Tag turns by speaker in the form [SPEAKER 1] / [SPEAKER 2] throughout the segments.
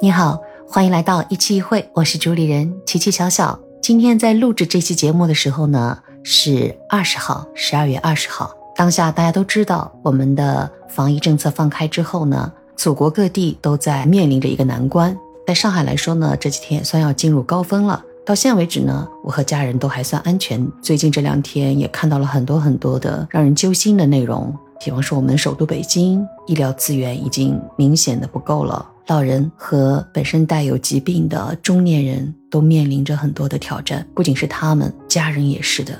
[SPEAKER 1] 你好，欢迎来到一期一会，我是主理人琪琪小小。今天在录制这期节目的时候呢，是二十号，十二月二十号。当下大家都知道，我们的防疫政策放开之后呢，祖国各地都在面临着一个难关。在上海来说呢，这几天也算要进入高峰了。到现在为止呢，我和家人都还算安全。最近这两天也看到了很多很多的让人揪心的内容，比方说我们首都北京医疗资源已经明显的不够了。老人和本身带有疾病的中年人都面临着很多的挑战，不仅是他们，家人也是的。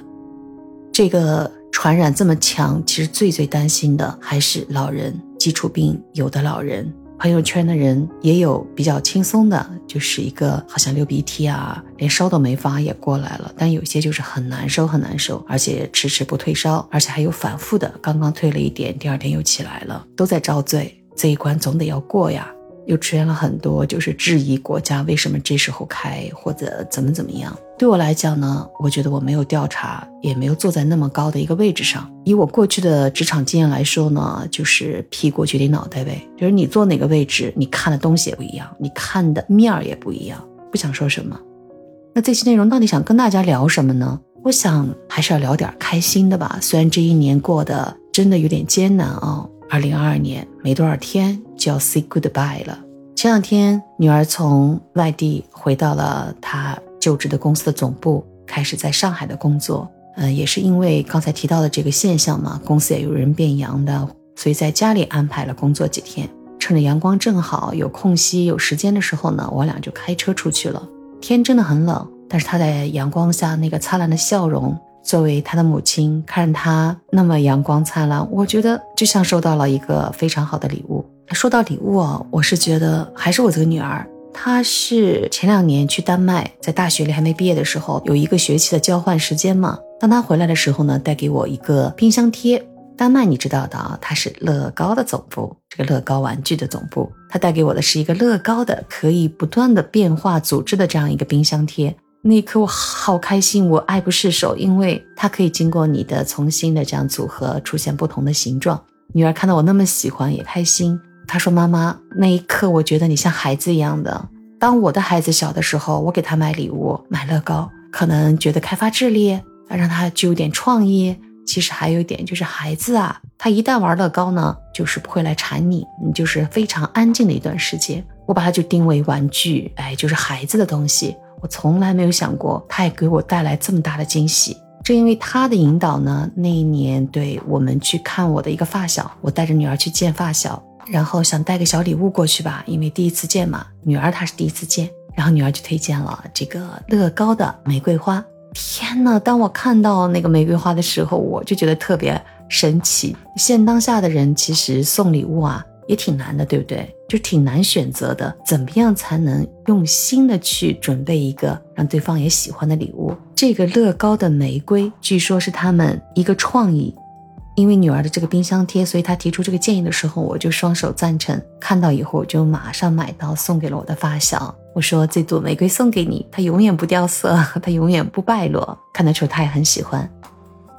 [SPEAKER 1] 这个传染这么强，其实最最担心的还是老人，基础病有的老人。朋友圈的人也有比较轻松的，就是一个好像流鼻涕啊，连烧都没发也过来了，但有些就是很难受很难受，而且迟迟不退烧，而且还有反复的，刚刚退了一点，第二天又起来了，都在遭罪。这一关总得要过呀。又出现了很多，就是质疑国家为什么这时候开，或者怎么怎么样。对我来讲呢，我觉得我没有调查，也没有坐在那么高的一个位置上。以我过去的职场经验来说呢，就是屁股决定脑袋呗。就是你坐哪个位置，你看的东西也不一样，你看的面儿也不一样。不想说什么，那这期内容到底想跟大家聊什么呢？我想还是要聊点开心的吧。虽然这一年过得真的有点艰难啊。二零二二年没多少天就要 say goodbye 了。前两天女儿从外地回到了她就职的公司的总部，开始在上海的工作。嗯，也是因为刚才提到的这个现象嘛，公司也有人变阳的，所以在家里安排了工作几天。趁着阳光正好有空隙有时间的时候呢，我俩就开车出去了。天真的很冷，但是她在阳光下那个灿烂的笑容。作为他的母亲，看他那么阳光灿烂，我觉得就像收到了一个非常好的礼物。说到礼物啊，我是觉得还是我这个女儿，她是前两年去丹麦，在大学里还没毕业的时候，有一个学期的交换时间嘛。当她回来的时候呢，带给我一个冰箱贴。丹麦你知道的啊，它是乐高的总部，这个乐高玩具的总部。她带给我的是一个乐高的，可以不断的变化组织的这样一个冰箱贴。那一刻我好开心，我爱不释手，因为它可以经过你的重新的这样组合，出现不同的形状。女儿看到我那么喜欢，也开心。她说：“妈妈，那一刻我觉得你像孩子一样的。当我的孩子小的时候，我给他买礼物，买乐高，可能觉得开发智力，让他具有点创意。其实还有一点就是孩子啊，他一旦玩乐高呢，就是不会来缠你，你就是非常安静的一段时间。我把它就定为玩具，哎，就是孩子的东西。”我从来没有想过，他也给我带来这么大的惊喜。正因为他的引导呢，那一年对我们去看我的一个发小，我带着女儿去见发小，然后想带个小礼物过去吧，因为第一次见嘛，女儿她是第一次见，然后女儿就推荐了这个乐高的玫瑰花。天呐，当我看到那个玫瑰花的时候，我就觉得特别神奇。现当下的人其实送礼物啊。也挺难的，对不对？就挺难选择的。怎么样才能用心的去准备一个让对方也喜欢的礼物？这个乐高的玫瑰，据说是他们一个创意。因为女儿的这个冰箱贴，所以她提出这个建议的时候，我就双手赞成。看到以后，我就马上买到，送给了我的发小。我说：“这朵玫瑰送给你，它永远不掉色，它永远不败落。”看得出她也很喜欢。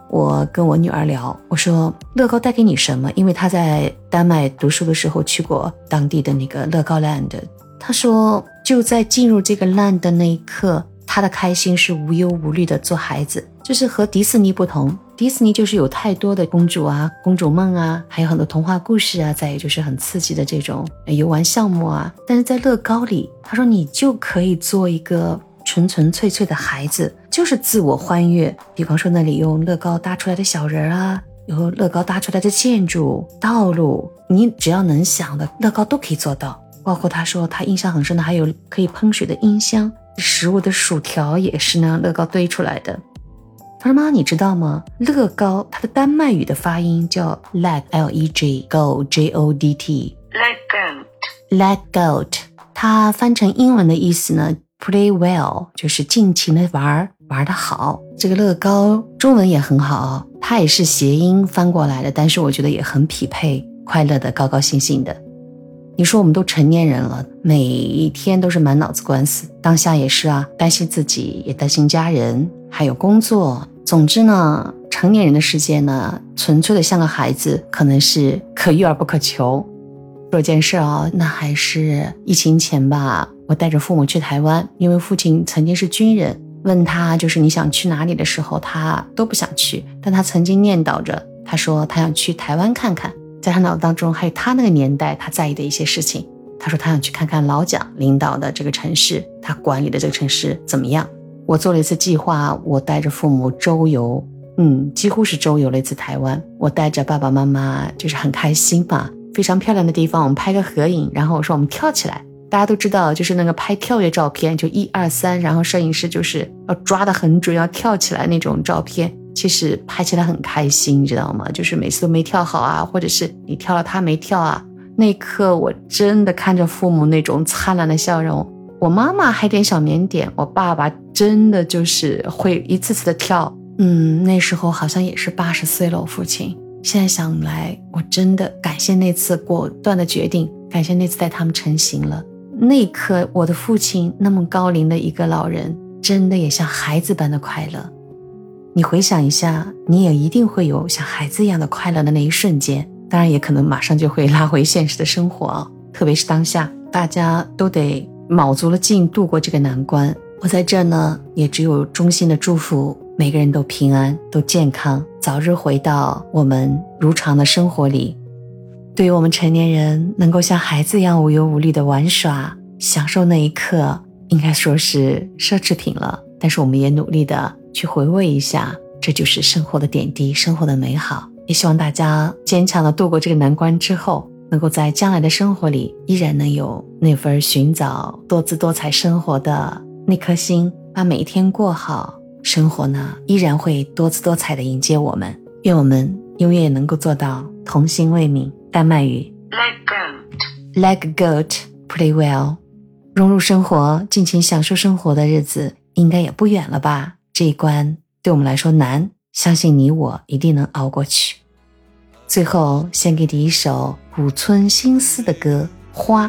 [SPEAKER 1] 我跟我女儿聊，我说乐高带给你什么？因为她在丹麦读书的时候去过当地的那个乐高 land。她说就在进入这个 land 的那一刻，她的开心是无忧无虑的做孩子，就是和迪士尼不同。迪士尼就是有太多的公主啊、公主梦啊，还有很多童话故事啊，再有就是很刺激的这种游玩项目啊。但是在乐高里，她说你就可以做一个纯纯粹粹的孩子。就是自我欢悦，比方说那里用乐高搭出来的小人啊，有乐高搭出来的建筑、道路，你只要能想的，乐高都可以做到。包括他说他印象很深的，还有可以喷水的音箱，食物的薯条也是那样乐高堆出来的。他说妈，你知道吗？乐高它的丹麦语的发音叫 leg，l e g go j o d
[SPEAKER 2] t，leg
[SPEAKER 1] goat，leg goat，它翻成英文的意思呢，play well，就是尽情的玩儿。玩的好，这个乐高中文也很好，它也是谐音翻过来的，但是我觉得也很匹配，快乐的，高高兴兴的。你说我们都成年人了，每一天都是满脑子官司，当下也是啊，担心自己，也担心家人，还有工作。总之呢，成年人的世界呢，纯粹的像个孩子，可能是可遇而不可求。说件事啊，那还是疫情前吧。我带着父母去台湾，因为父亲曾经是军人。问他就是你想去哪里的时候，他都不想去。但他曾经念叨着，他说他想去台湾看看。在他脑子当中，还有他那个年代他在意的一些事情。他说他想去看看老蒋领导的这个城市，他管理的这个城市怎么样。我做了一次计划，我带着父母周游，嗯，几乎是周游了一次台湾。我带着爸爸妈妈，就是很开心嘛。非常漂亮的地方，我们拍个合影，然后我说我们跳起来。大家都知道，就是那个拍跳跃照片，就一二三，然后摄影师就是要抓得很准，要跳起来那种照片，其实拍起来很开心，你知道吗？就是每次都没跳好啊，或者是你跳了他没跳啊，那一刻我真的看着父母那种灿烂的笑容，我妈妈还点小腼腆，我爸爸真的就是会一次次的跳，嗯，那时候好像也是八十岁了，我父亲。现在想来，我真的感谢那次果断的决定，感谢那次带他们成型了。那一刻，我的父亲那么高龄的一个老人，真的也像孩子般的快乐。你回想一下，你也一定会有像孩子一样的快乐的那一瞬间。当然，也可能马上就会拉回现实的生活啊。特别是当下，大家都得卯足了劲度过这个难关。我在这呢，也只有衷心的祝福。每个人都平安，都健康，早日回到我们如常的生活里。对于我们成年人，能够像孩子一样无忧无虑的玩耍，享受那一刻，应该说是奢侈品了。但是我们也努力的去回味一下，这就是生活的点滴，生活的美好。也希望大家坚强的度过这个难关之后，能够在将来的生活里，依然能有那份寻找多姿多彩生活的那颗心，把每一天过好。生活呢，依然会多姿多彩的迎接我们。愿我们永远能够做到童心未泯。丹麦语，like goat play well，融入生活，尽情享受生活的日子，应该也不远了吧？这一关对我们来说难，相信你我一定能熬过去。最后，献给你一首古村新司的歌《花》，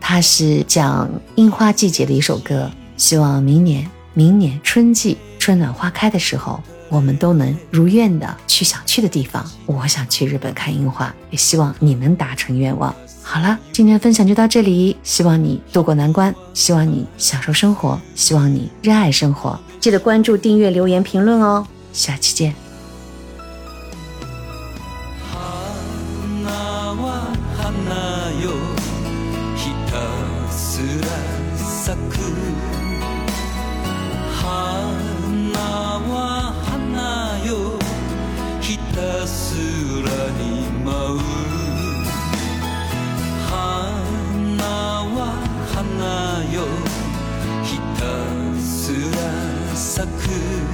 [SPEAKER 1] 它是讲樱花季节的一首歌。希望明年。明年春季春暖花开的时候，我们都能如愿的去想去的地方。我想去日本看樱花，也希望你能达成愿望。好了，今天的分享就到这里，希望你渡过难关，希望你享受生活，希望你热爱生活。记得关注、订阅、留言、评论哦，下期见。咲く